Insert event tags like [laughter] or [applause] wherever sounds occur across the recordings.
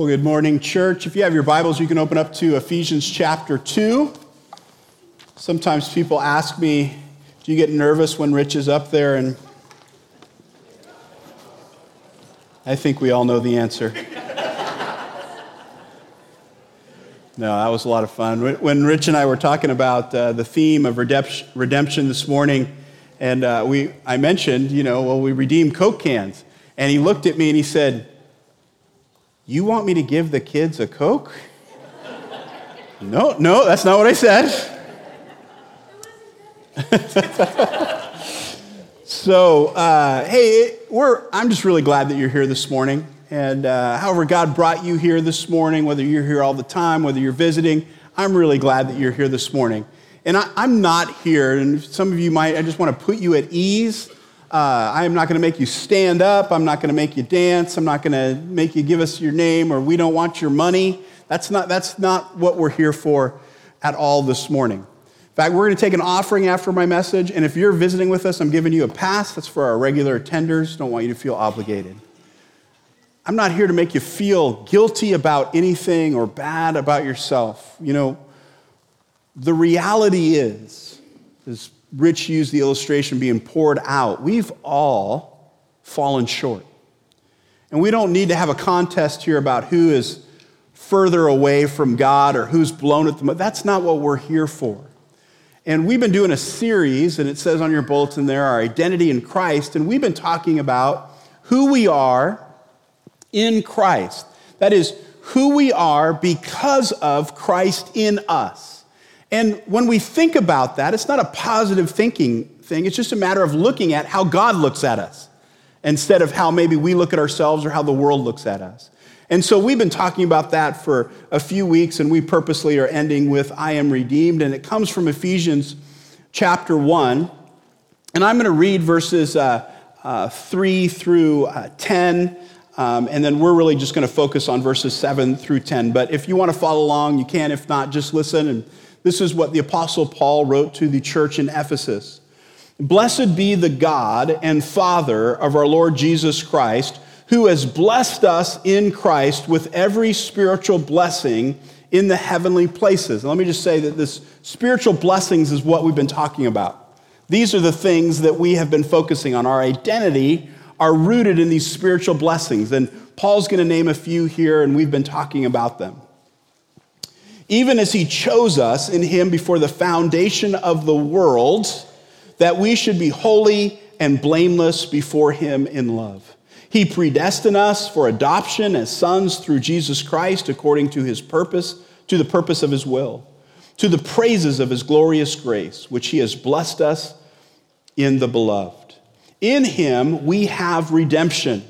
Well, good morning, church. If you have your Bibles, you can open up to Ephesians chapter 2. Sometimes people ask me, Do you get nervous when Rich is up there? And I think we all know the answer. No, that was a lot of fun. When Rich and I were talking about uh, the theme of redemption this morning, and uh, we, I mentioned, you know, well, we redeem Coke cans. And he looked at me and he said, You want me to give the kids a Coke? no, no, that's not what I said. [laughs] so, uh, hey, we're, I'm just really glad that you're here this morning. And uh, however, God brought you here this morning, whether you're here all the time, whether you're visiting, I'm really glad that you're here this morning. And I, am not here, and some of you might, I just want to put you at ease. Uh, I am not going to make you stand up. I'm not going to make you dance. I'm not going to make you give us your name or we don't want your money. That's not, that's not what we're here for at all this morning. In fact, we're going to take an offering after my message, and if you're visiting with us, I'm giving you a pass. That's for our regular attenders. Don't want you to feel obligated. I'm not here to make you feel guilty about anything or bad about yourself. You know, the reality is, as Rich used the illustration being poured out, we've all fallen short. And we don't need to have a contest here about who is further away from God or who's blown at the most. That's not what we're here for. And we've been doing a series, and it says on your bulletin there, our identity in Christ, and we've been talking about who we are in Christ. That is, who we are because of Christ in us. And when we think about that, it's not a positive thinking thing, it's just a matter of looking at how God looks at us instead of how maybe we look at ourselves or how the world looks at us. And so we've been talking about that for a few weeks, and we purposely are ending with I am redeemed. And it comes from Ephesians chapter 1. And I'm going to read verses uh, uh, 3 through uh, 10. Um, and then we're really just going to focus on verses 7 through 10. But if you want to follow along, you can. If not, just listen. And this is what the Apostle Paul wrote to the church in Ephesus Blessed be the God and Father of our Lord Jesus Christ, who has blessed us in Christ with every spiritual blessing in the heavenly places. Let me just say that this spiritual blessings is what we've been talking about. These are the things that we have been focusing on our identity are rooted in these spiritual blessings. And Paul's going to name a few here, and we've been talking about them. Even as he chose us in him before the foundation of the world, that we should be holy and blameless before him in love. He predestined us for adoption as sons through Jesus Christ according to his purpose, to the purpose of his will, to the praises of his glorious grace, which he has blessed us in the beloved. In him we have redemption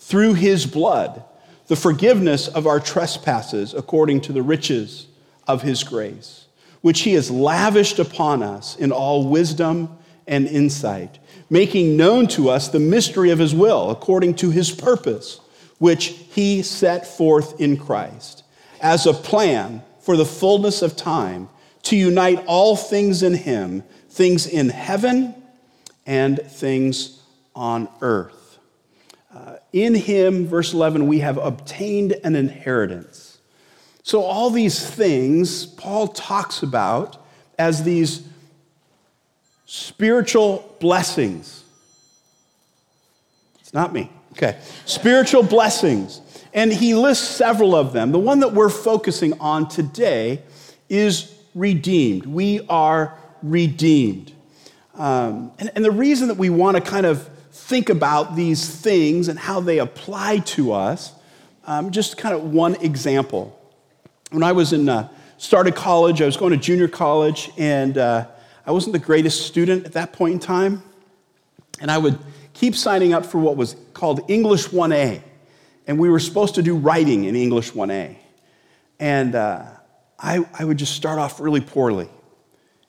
through his blood, the forgiveness of our trespasses according to the riches of his grace, which he has lavished upon us in all wisdom and insight, making known to us the mystery of his will according to his purpose, which he set forth in Christ as a plan for the fullness of time to unite all things in him, things in heaven and things on earth. Uh, in him, verse 11, we have obtained an inheritance. So, all these things Paul talks about as these spiritual blessings. It's not me. Okay. Spiritual blessings. And he lists several of them. The one that we're focusing on today is redeemed. We are redeemed. Um, and, and the reason that we want to kind of think about these things and how they apply to us, um, just kind of one example. When I was in, uh, started college, I was going to junior college, and uh, I wasn't the greatest student at that point in time. And I would keep signing up for what was called English 1A. And we were supposed to do writing in English 1A. And uh, I, I would just start off really poorly.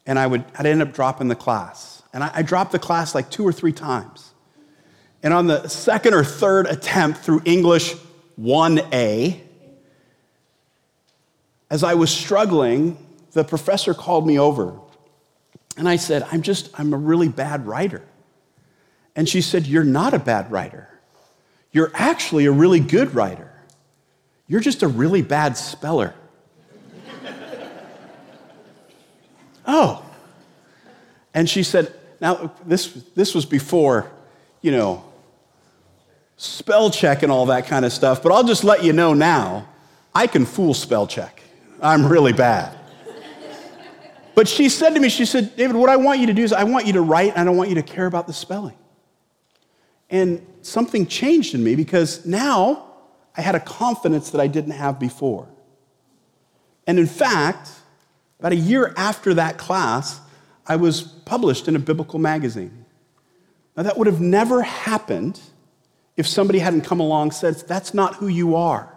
And I would, I'd end up dropping the class. And I, I dropped the class like two or three times. And on the second or third attempt through English 1A, as I was struggling, the professor called me over. And I said, I'm just, I'm a really bad writer. And she said, You're not a bad writer. You're actually a really good writer. You're just a really bad speller. [laughs] oh. And she said, Now, this, this was before, you know, spell check and all that kind of stuff, but I'll just let you know now I can fool spell check. I'm really bad. But she said to me, she said, David, what I want you to do is I want you to write and I don't want you to care about the spelling. And something changed in me because now I had a confidence that I didn't have before. And in fact, about a year after that class, I was published in a biblical magazine. Now, that would have never happened if somebody hadn't come along and said, That's not who you are.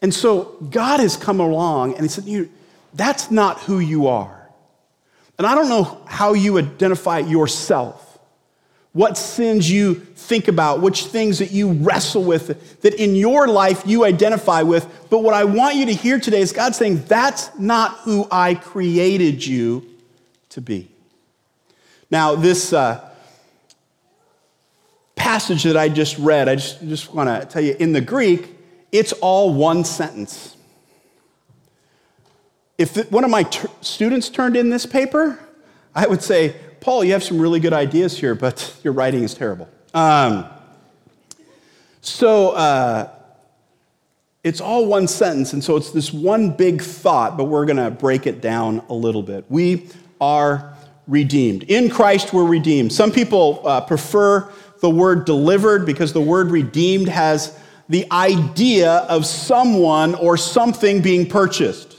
And so God has come along and He said, you, That's not who you are. And I don't know how you identify yourself what sins you think about, which things that you wrestle with, that in your life you identify with. But what I want you to hear today is God saying, That's not who I created you to be. Now, this uh, passage that I just read, I just, just want to tell you in the Greek, it's all one sentence. If one of my t- students turned in this paper, I would say, Paul, you have some really good ideas here, but your writing is terrible. Um, so uh, it's all one sentence, and so it's this one big thought, but we're going to break it down a little bit. We are redeemed. In Christ, we're redeemed. Some people uh, prefer the word delivered because the word redeemed has the idea of someone or something being purchased.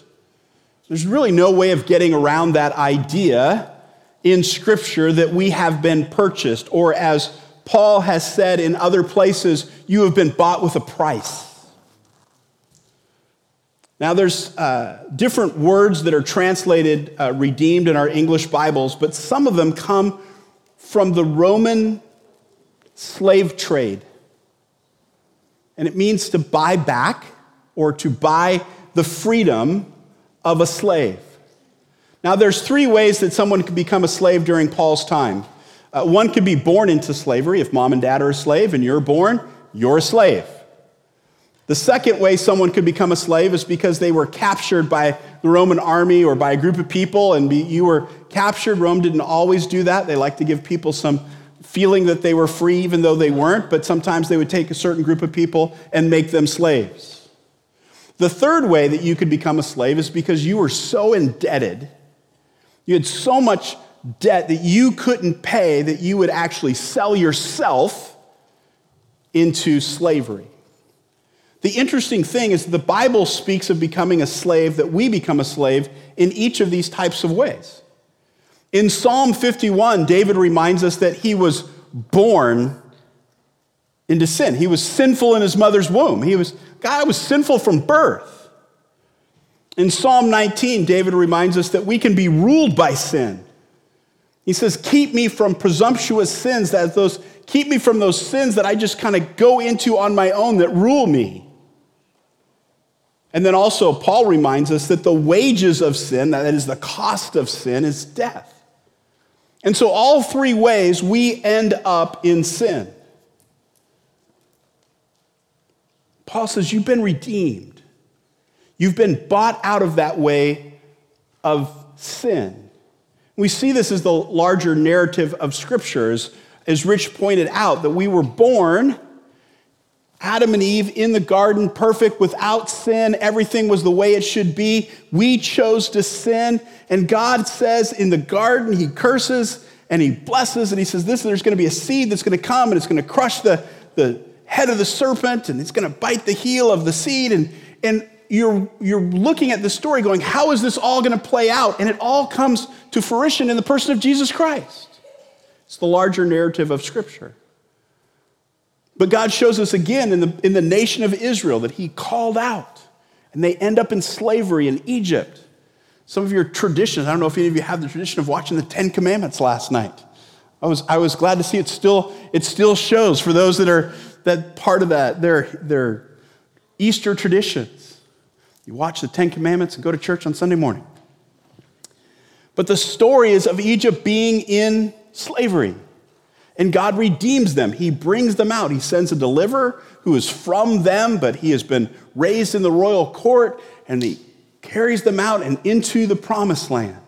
There's really no way of getting around that idea in Scripture that we have been purchased, or as Paul has said in other places, you have been bought with a price. Now, there's uh, different words that are translated uh, redeemed in our English Bibles, but some of them come from the Roman slave trade. And it means to buy back or to buy the freedom of a slave. Now, there's three ways that someone could become a slave during Paul's time. Uh, one could be born into slavery. If mom and dad are a slave and you're born, you're a slave. The second way someone could become a slave is because they were captured by the Roman army or by a group of people and be, you were captured. Rome didn't always do that. They liked to give people some feeling that they were free even though they weren't, but sometimes they would take a certain group of people and make them slaves. The third way that you could become a slave is because you were so indebted you had so much debt that you couldn't pay that you would actually sell yourself into slavery. The interesting thing is the Bible speaks of becoming a slave, that we become a slave in each of these types of ways. In Psalm 51, David reminds us that he was born into sin. He was sinful in his mother's womb. He was, God was sinful from birth. In Psalm 19, David reminds us that we can be ruled by sin. He says, Keep me from presumptuous sins, that those, keep me from those sins that I just kind of go into on my own that rule me. And then also, Paul reminds us that the wages of sin, that is the cost of sin, is death. And so, all three ways we end up in sin. Paul says, You've been redeemed. You've been bought out of that way of sin. We see this as the larger narrative of scriptures, as Rich pointed out, that we were born, Adam and Eve in the garden, perfect, without sin. Everything was the way it should be. We chose to sin. And God says in the garden, He curses and He blesses, and He says, This, there's going to be a seed that's going to come, and it's going to crush the, the head of the serpent, and it's going to bite the heel of the seed. And, and you're, you're looking at the story going, how is this all going to play out? And it all comes to fruition in the person of Jesus Christ. It's the larger narrative of Scripture. But God shows us again in the, in the nation of Israel that He called out, and they end up in slavery in Egypt. Some of your traditions, I don't know if any of you have the tradition of watching the Ten Commandments last night. I was, I was glad to see it still, it still shows for those that are that part of that, their, their Easter traditions. You watch the Ten Commandments and go to church on Sunday morning. But the story is of Egypt being in slavery. And God redeems them. He brings them out. He sends a deliverer who is from them, but he has been raised in the royal court, and he carries them out and into the promised land.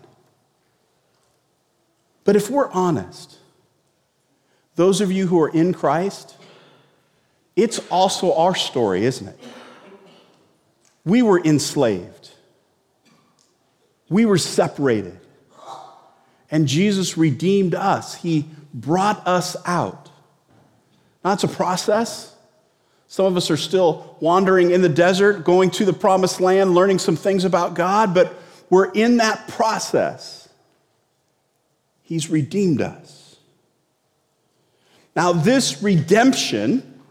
But if we're honest, those of you who are in Christ, it's also our story, isn't it? We were enslaved, we were separated, and Jesus redeemed us. He brought us out. Now, it's a process. Some of us are still wandering in the desert, going to the promised land, learning some things about God, but we're in that process. He's redeemed us. Now, this redemption,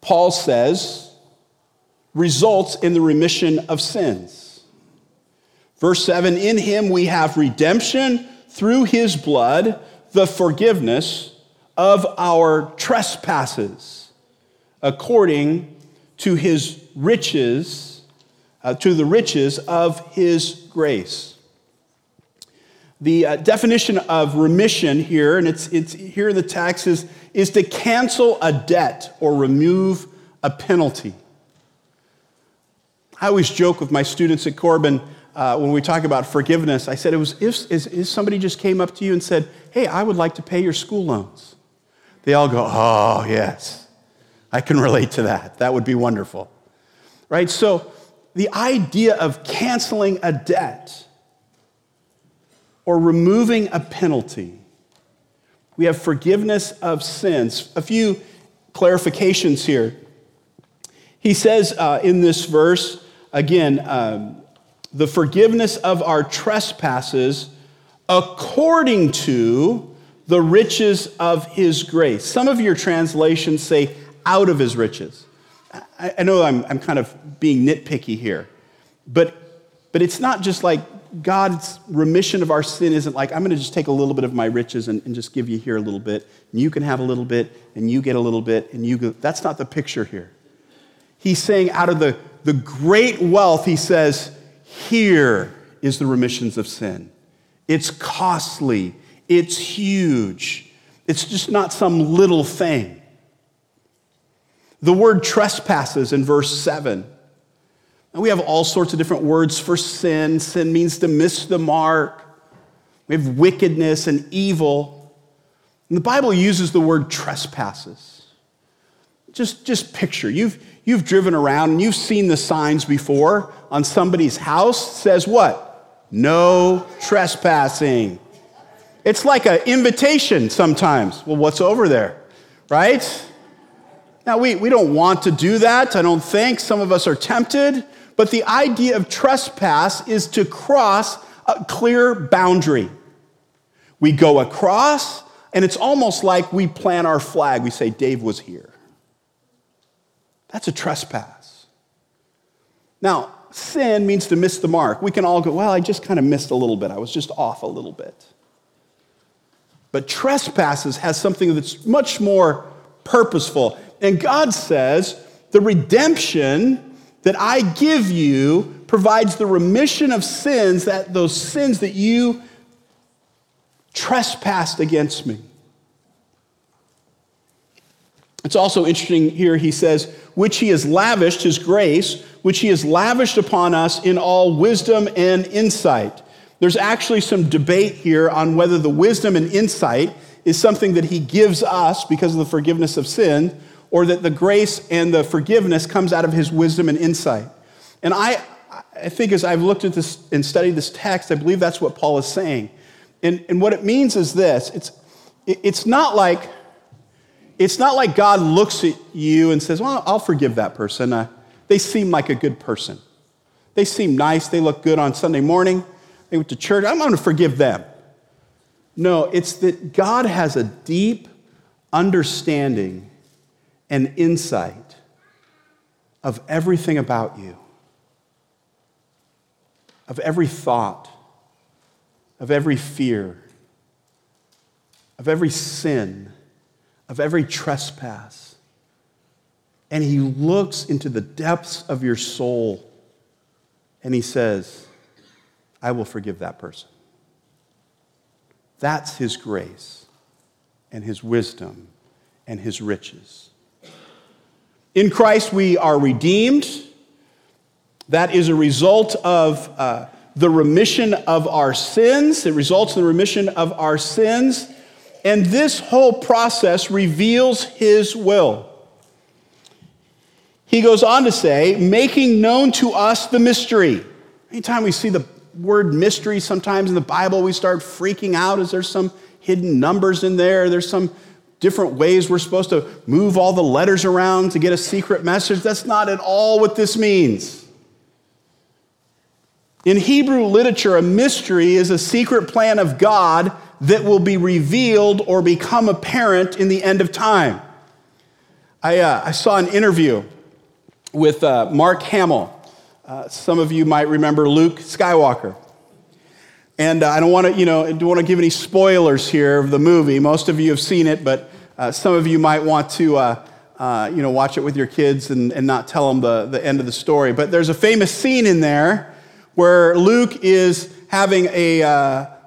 Paul says, results in the remission of sins. Verse 7 In him we have redemption through his blood, the forgiveness of our trespasses according to his riches, uh, to the riches of his grace. The uh, definition of remission here, and it's, it's here in the text, is, is to cancel a debt or remove a penalty. I always joke with my students at Corbin uh, when we talk about forgiveness. I said, it was if, if somebody just came up to you and said, Hey, I would like to pay your school loans. They all go, Oh, yes. I can relate to that. That would be wonderful. Right? So, the idea of canceling a debt or removing a penalty, we have forgiveness of sins. A few clarifications here. He says uh, in this verse, again, um, the forgiveness of our trespasses according to the riches of his grace. Some of your translations say out of his riches. I, know I'm, I'm kind of being nitpicky here, but, but it's not just like God's remission of our sin isn't like, I'm going to just take a little bit of my riches and, and, just give you here a little bit, and you can have a little bit, and you get a little bit, and you go. That's not the picture here. He's saying, out of the, the great wealth, he says, here is the remissions of sin. It's costly, it's huge, it's just not some little thing. The word trespasses in verse 7. And we have all sorts of different words for sin. Sin means to miss the mark. We have wickedness and evil. And the Bible uses the word trespasses. Just, just picture. You've, you've driven around and you've seen the signs before on somebody's house. Says what? No trespassing. It's like an invitation sometimes. Well, what's over there? Right? Now, we, we don't want to do that, I don't think. Some of us are tempted. But the idea of trespass is to cross a clear boundary. We go across, and it's almost like we plant our flag. We say, Dave was here. That's a trespass. Now, sin means to miss the mark. We can all go, well, I just kind of missed a little bit. I was just off a little bit. But trespasses has something that's much more purposeful. And God says, the redemption that I give you provides the remission of sins, that those sins that you trespassed against me. It's also interesting here, he says, which he has lavished, his grace, which he has lavished upon us in all wisdom and insight. There's actually some debate here on whether the wisdom and insight is something that he gives us because of the forgiveness of sin, or that the grace and the forgiveness comes out of his wisdom and insight. And I, I think as I've looked at this and studied this text, I believe that's what Paul is saying. And, and what it means is this it's, it's not like it's not like God looks at you and says, Well, I'll forgive that person. Uh, they seem like a good person. They seem nice. They look good on Sunday morning. They went to church. I'm going to forgive them. No, it's that God has a deep understanding and insight of everything about you, of every thought, of every fear, of every sin, of every trespass. And he looks into the depths of your soul and he says, I will forgive that person. That's his grace. and his wisdom and his riches. In Christ, we are redeemed. That is a result of uh, the remission of our sins. It results in the remission of our sins. And this whole process reveals his will. He goes on to say, making known to us the mystery. Anytime we see the word mystery, sometimes in the Bible, we start freaking out as there's some hidden numbers in there. There's some different ways we're supposed to move all the letters around to get a secret message. That's not at all what this means. In Hebrew literature, a mystery is a secret plan of God that will be revealed or become apparent in the end of time. I, uh, I saw an interview with uh, Mark Hamill. Uh, some of you might remember Luke Skywalker. And uh, I don't want to, you know, don't want to give any spoilers here of the movie. Most of you have seen it, but uh, some of you might want to, uh, uh, you know, watch it with your kids and, and not tell them the, the end of the story. But there's a famous scene in there where Luke is having a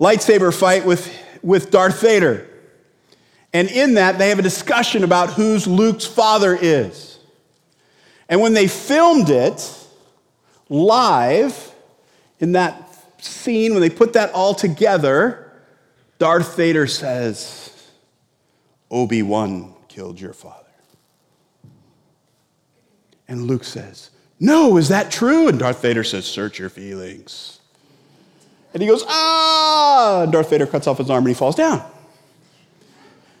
lightsaber fight with, with Darth Vader. And in that, they have a discussion about whose Luke's father is. And when they filmed it live in that scene, when they put that all together, Darth Vader says, Obi Wan killed your father. And Luke says, No, is that true? And Darth Vader says, Search your feelings. And he goes, Ah! And Darth Vader cuts off his arm and he falls down.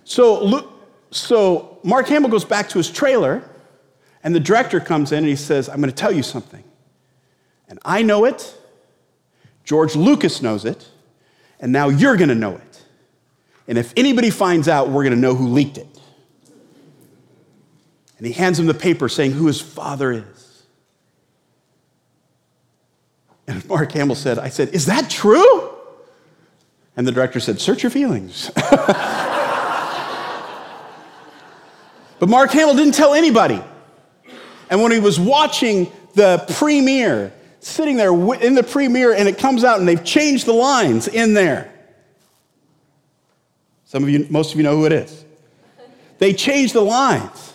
So, Luke, so Mark Hamill goes back to his trailer and the director comes in and he says, I'm going to tell you something. And I know it, George Lucas knows it, and now you're going to know it. And if anybody finds out, we're going to know who leaked it. And he hands him the paper saying who his father is. And Mark Hamill said, I said, Is that true? And the director said, Search your feelings. [laughs] but Mark Hamill didn't tell anybody. And when he was watching the premiere, sitting there in the premiere, and it comes out and they've changed the lines in there. Some of you, most of you know who it is. They changed the lines.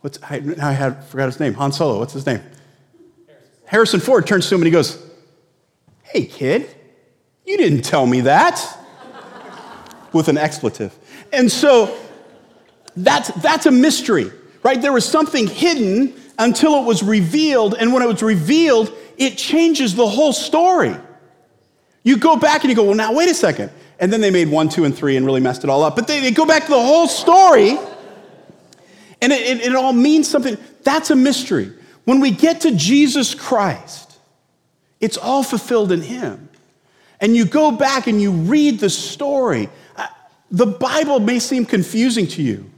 What's, I, I had, forgot his name. Han Solo, what's his name? Harrison. Ford turns to him and he goes, Hey, kid, you didn't tell me that. With an expletive. And so that's, that's a mystery, right? There was something hidden until it was revealed, and when it was revealed, it changes the whole story. You go back and you go, well, now, wait a second. And then they made one, two, and three and really messed it all up. But they, they go back to the whole story, and it, it, it all means something. That's a mystery. When we get to Jesus Christ, it's all fulfilled in Him. And you go back and you read the story. Uh, the Bible may seem confusing to you.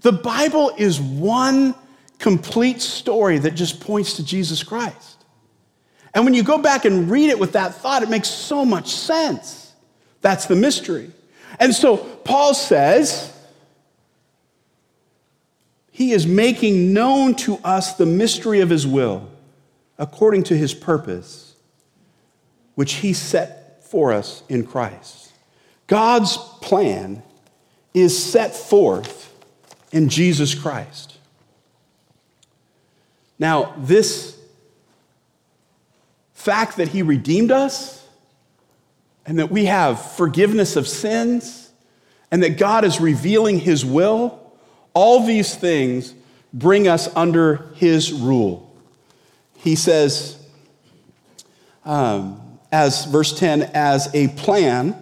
The Bible is one complete story that just points to Jesus Christ. And when you go back and read it with that thought, it makes so much sense. That's the mystery. And so Paul says, he is making known to us the mystery of his will according to his purpose, which he set for us in Christ. God's plan is set forth in Jesus Christ. Now, this fact that He redeemed us and that we have forgiveness of sins and that God is revealing His will, all these things bring us under His rule. He says, um, as verse 10, as a plan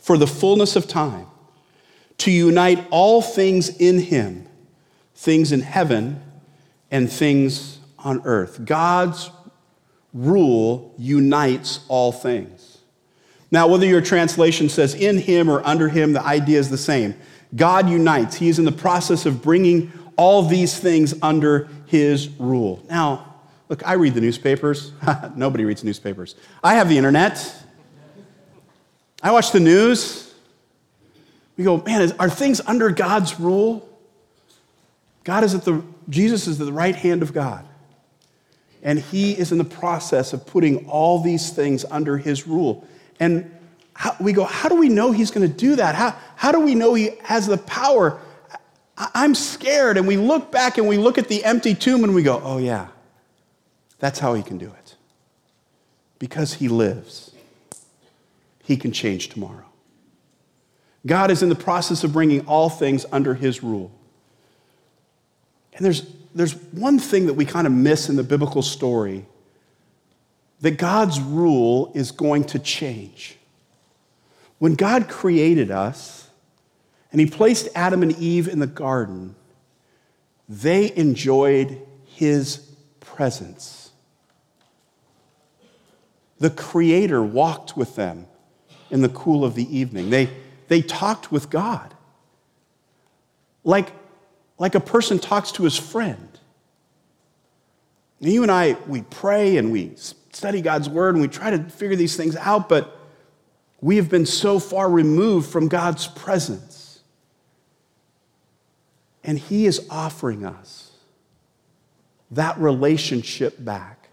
for the fullness of time to unite all things in him, things in heaven and things on earth. God's rule unites all things. Now, whether your translation says in him or under him, the idea is the same. God unites. He is in the process of bringing all these things under his rule. Now, look, I read the newspapers. [laughs] Nobody reads newspapers. I have the internet. I watch the news. We go, man, is, are things under God's rule? God is at the, Jesus is at the right hand of God. And he is in the process of putting all these things under his rule. And how, we go, how do we know he's going to do that? How, how do we know he has the power? I, I'm scared. And we look back and we look at the empty tomb and we go, oh, yeah, that's how he can do it. Because he lives, he can change tomorrow. God is in the process of bringing all things under his rule. And there's, there's one thing that we kind of miss in the biblical story that God's rule is going to change. When God created us and he placed Adam and Eve in the garden, they enjoyed his presence. The Creator walked with them in the cool of the evening. They, they talked with God like, like a person talks to his friend. you and I, we pray and we study God's word and we try to figure these things out, but we have been so far removed from God's presence. And He is offering us that relationship back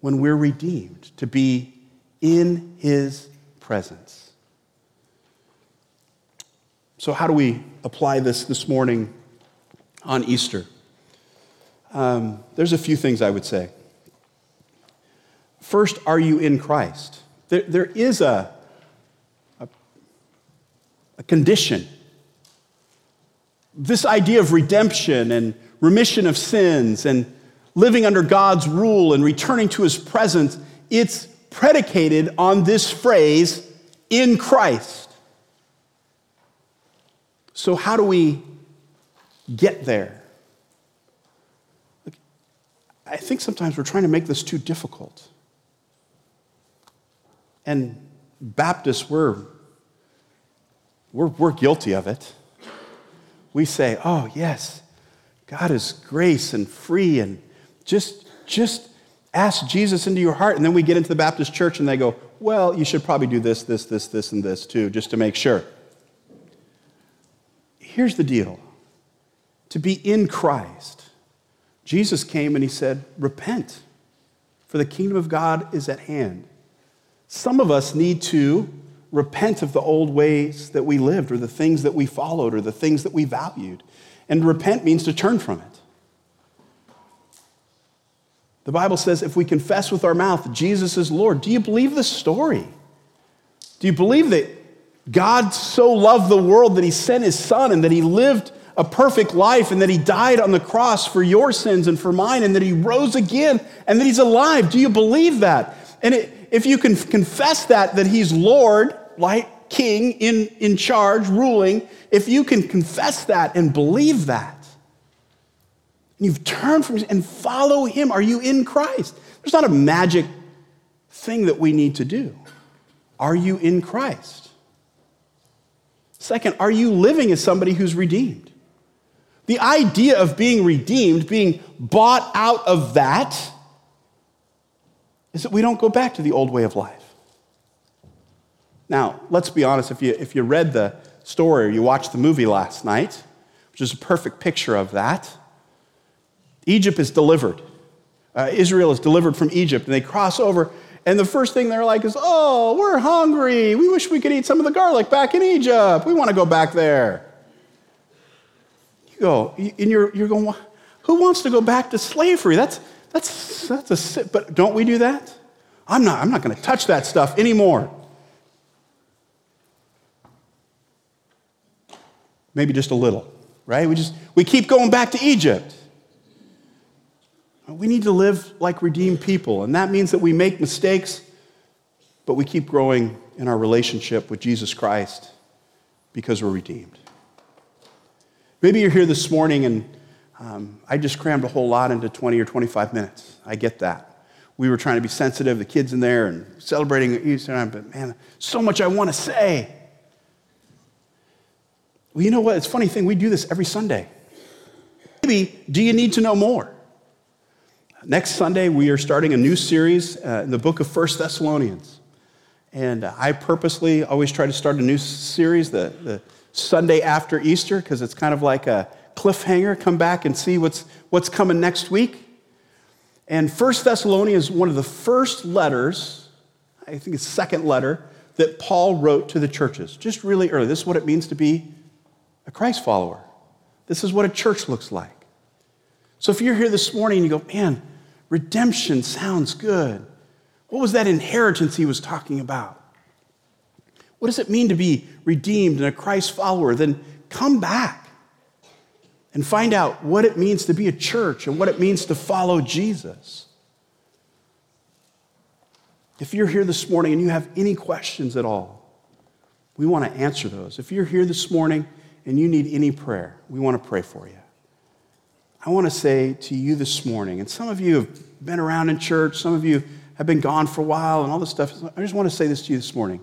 when we're redeemed to be in His presence. So, how do we apply this this morning on Easter? Um, there's a few things I would say. First, are you in Christ? There, there is a, a, a condition. This idea of redemption and remission of sins and living under God's rule and returning to his presence, it's predicated on this phrase, in Christ. So, how do we get there? I think sometimes we're trying to make this too difficult. And Baptists, we're, we're, we're guilty of it. We say, oh, yes, God is grace and free, and just, just ask Jesus into your heart. And then we get into the Baptist church and they go, well, you should probably do this, this, this, this, and this too, just to make sure. Here's the deal to be in Christ, Jesus came and he said, Repent, for the kingdom of God is at hand. Some of us need to repent of the old ways that we lived, or the things that we followed, or the things that we valued. And repent means to turn from it. The Bible says if we confess with our mouth Jesus is Lord, do you believe the story? Do you believe that God so loved the world that he sent his son and that he lived a perfect life and that he died on the cross for your sins and for mine and that he rose again and that he's alive? Do you believe that? And it, if you can confess that, that he's Lord, like king, in, in charge, ruling, if you can confess that and believe that, and you've turned from and follow him, are you in Christ? There's not a magic thing that we need to do. Are you in Christ? Second, are you living as somebody who's redeemed? The idea of being redeemed, being bought out of that, is that we don't go back to the old way of life. Now, let's be honest, if you, if you read the story or you watched the movie last night, which is a perfect picture of that, Egypt is delivered. Uh, Israel is delivered from Egypt, and they cross over. And the first thing they're like is, Oh, we're hungry. We wish we could eat some of the garlic back in Egypt. We want to go back there. You go, and you're, you're going, Who wants to go back to slavery? That's, that's, that's a, but don't we do that? I'm not, I'm not going to touch that stuff anymore. Maybe just a little, right? We just, we keep going back to Egypt. We need to live like redeemed people, and that means that we make mistakes, but we keep growing in our relationship with Jesus Christ because we're redeemed. Maybe you're here this morning and um, I just crammed a whole lot into 20 or 25 minutes. I get that. We were trying to be sensitive, the kids in there, and celebrating Easter, but man, so much I want to say. Well, you know what? It's a funny thing. We do this every Sunday. Maybe, do you need to know more? Next Sunday, we are starting a new series uh, in the book of First Thessalonians. And uh, I purposely always try to start a new series the, the Sunday after Easter because it's kind of like a cliffhanger. Come back and see what's, what's coming next week. And First Thessalonians is one of the first letters, I think, his second letter that Paul wrote to the churches, just really early. This is what it means to be a Christ follower. This is what a church looks like. So if you're here this morning and you go, man, redemption sounds good. What was that inheritance he was talking about? What does it mean to be redeemed and a Christ follower? Then come back and find out what it means to be a church and what it means to follow Jesus. If you're here this morning and you have any questions at all, we want to answer those. If you're here this morning and you need any prayer, we want to pray for you. I want to say to you this morning, and some of you have been around in church, some of you have been gone for a while, and all this stuff. I just want to say this to you this morning.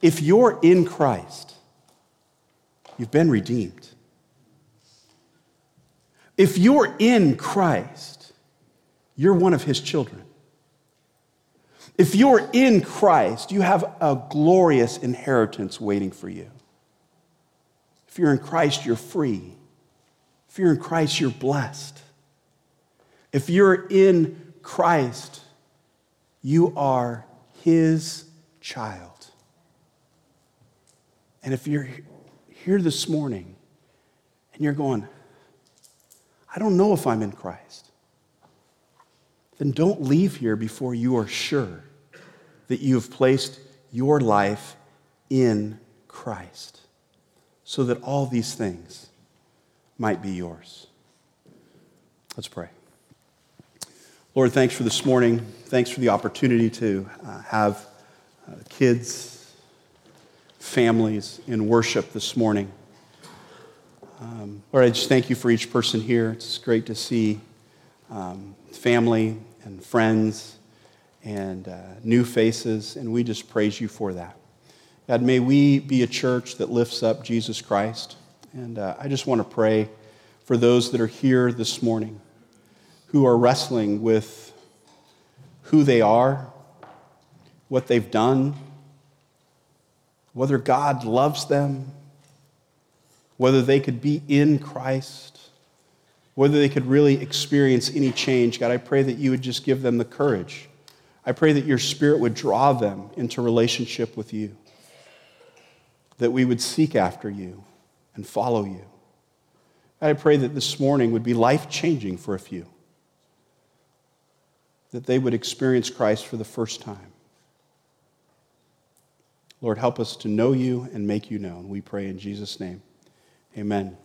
If you're in Christ, you've been redeemed. If you're in Christ, you're one of his children. If you're in Christ, you have a glorious inheritance waiting for you. If you're in Christ, you're free. If you're in Christ, you're blessed. If you're in Christ, you are his child. And if you're here this morning and you're going, I don't know if I'm in Christ, then don't leave here before you are sure that you have placed your life in Christ so that all these things might be yours. Let's pray. Lord, thanks for this morning. Thanks for the opportunity to uh, have uh, kids, families in worship this morning. Um, Lord, I just thank you for each person here. It's great to see um, family and friends and uh, new faces, and we just praise you for that. God, may we be a church that lifts up Jesus Christ. And uh, I just want to pray for those that are here this morning who are wrestling with who they are, what they've done, whether God loves them, whether they could be in Christ, whether they could really experience any change. God, I pray that you would just give them the courage I pray that your spirit would draw them into relationship with you, that we would seek after you and follow you. I pray that this morning would be life changing for a few, that they would experience Christ for the first time. Lord, help us to know you and make you known. We pray in Jesus' name. Amen.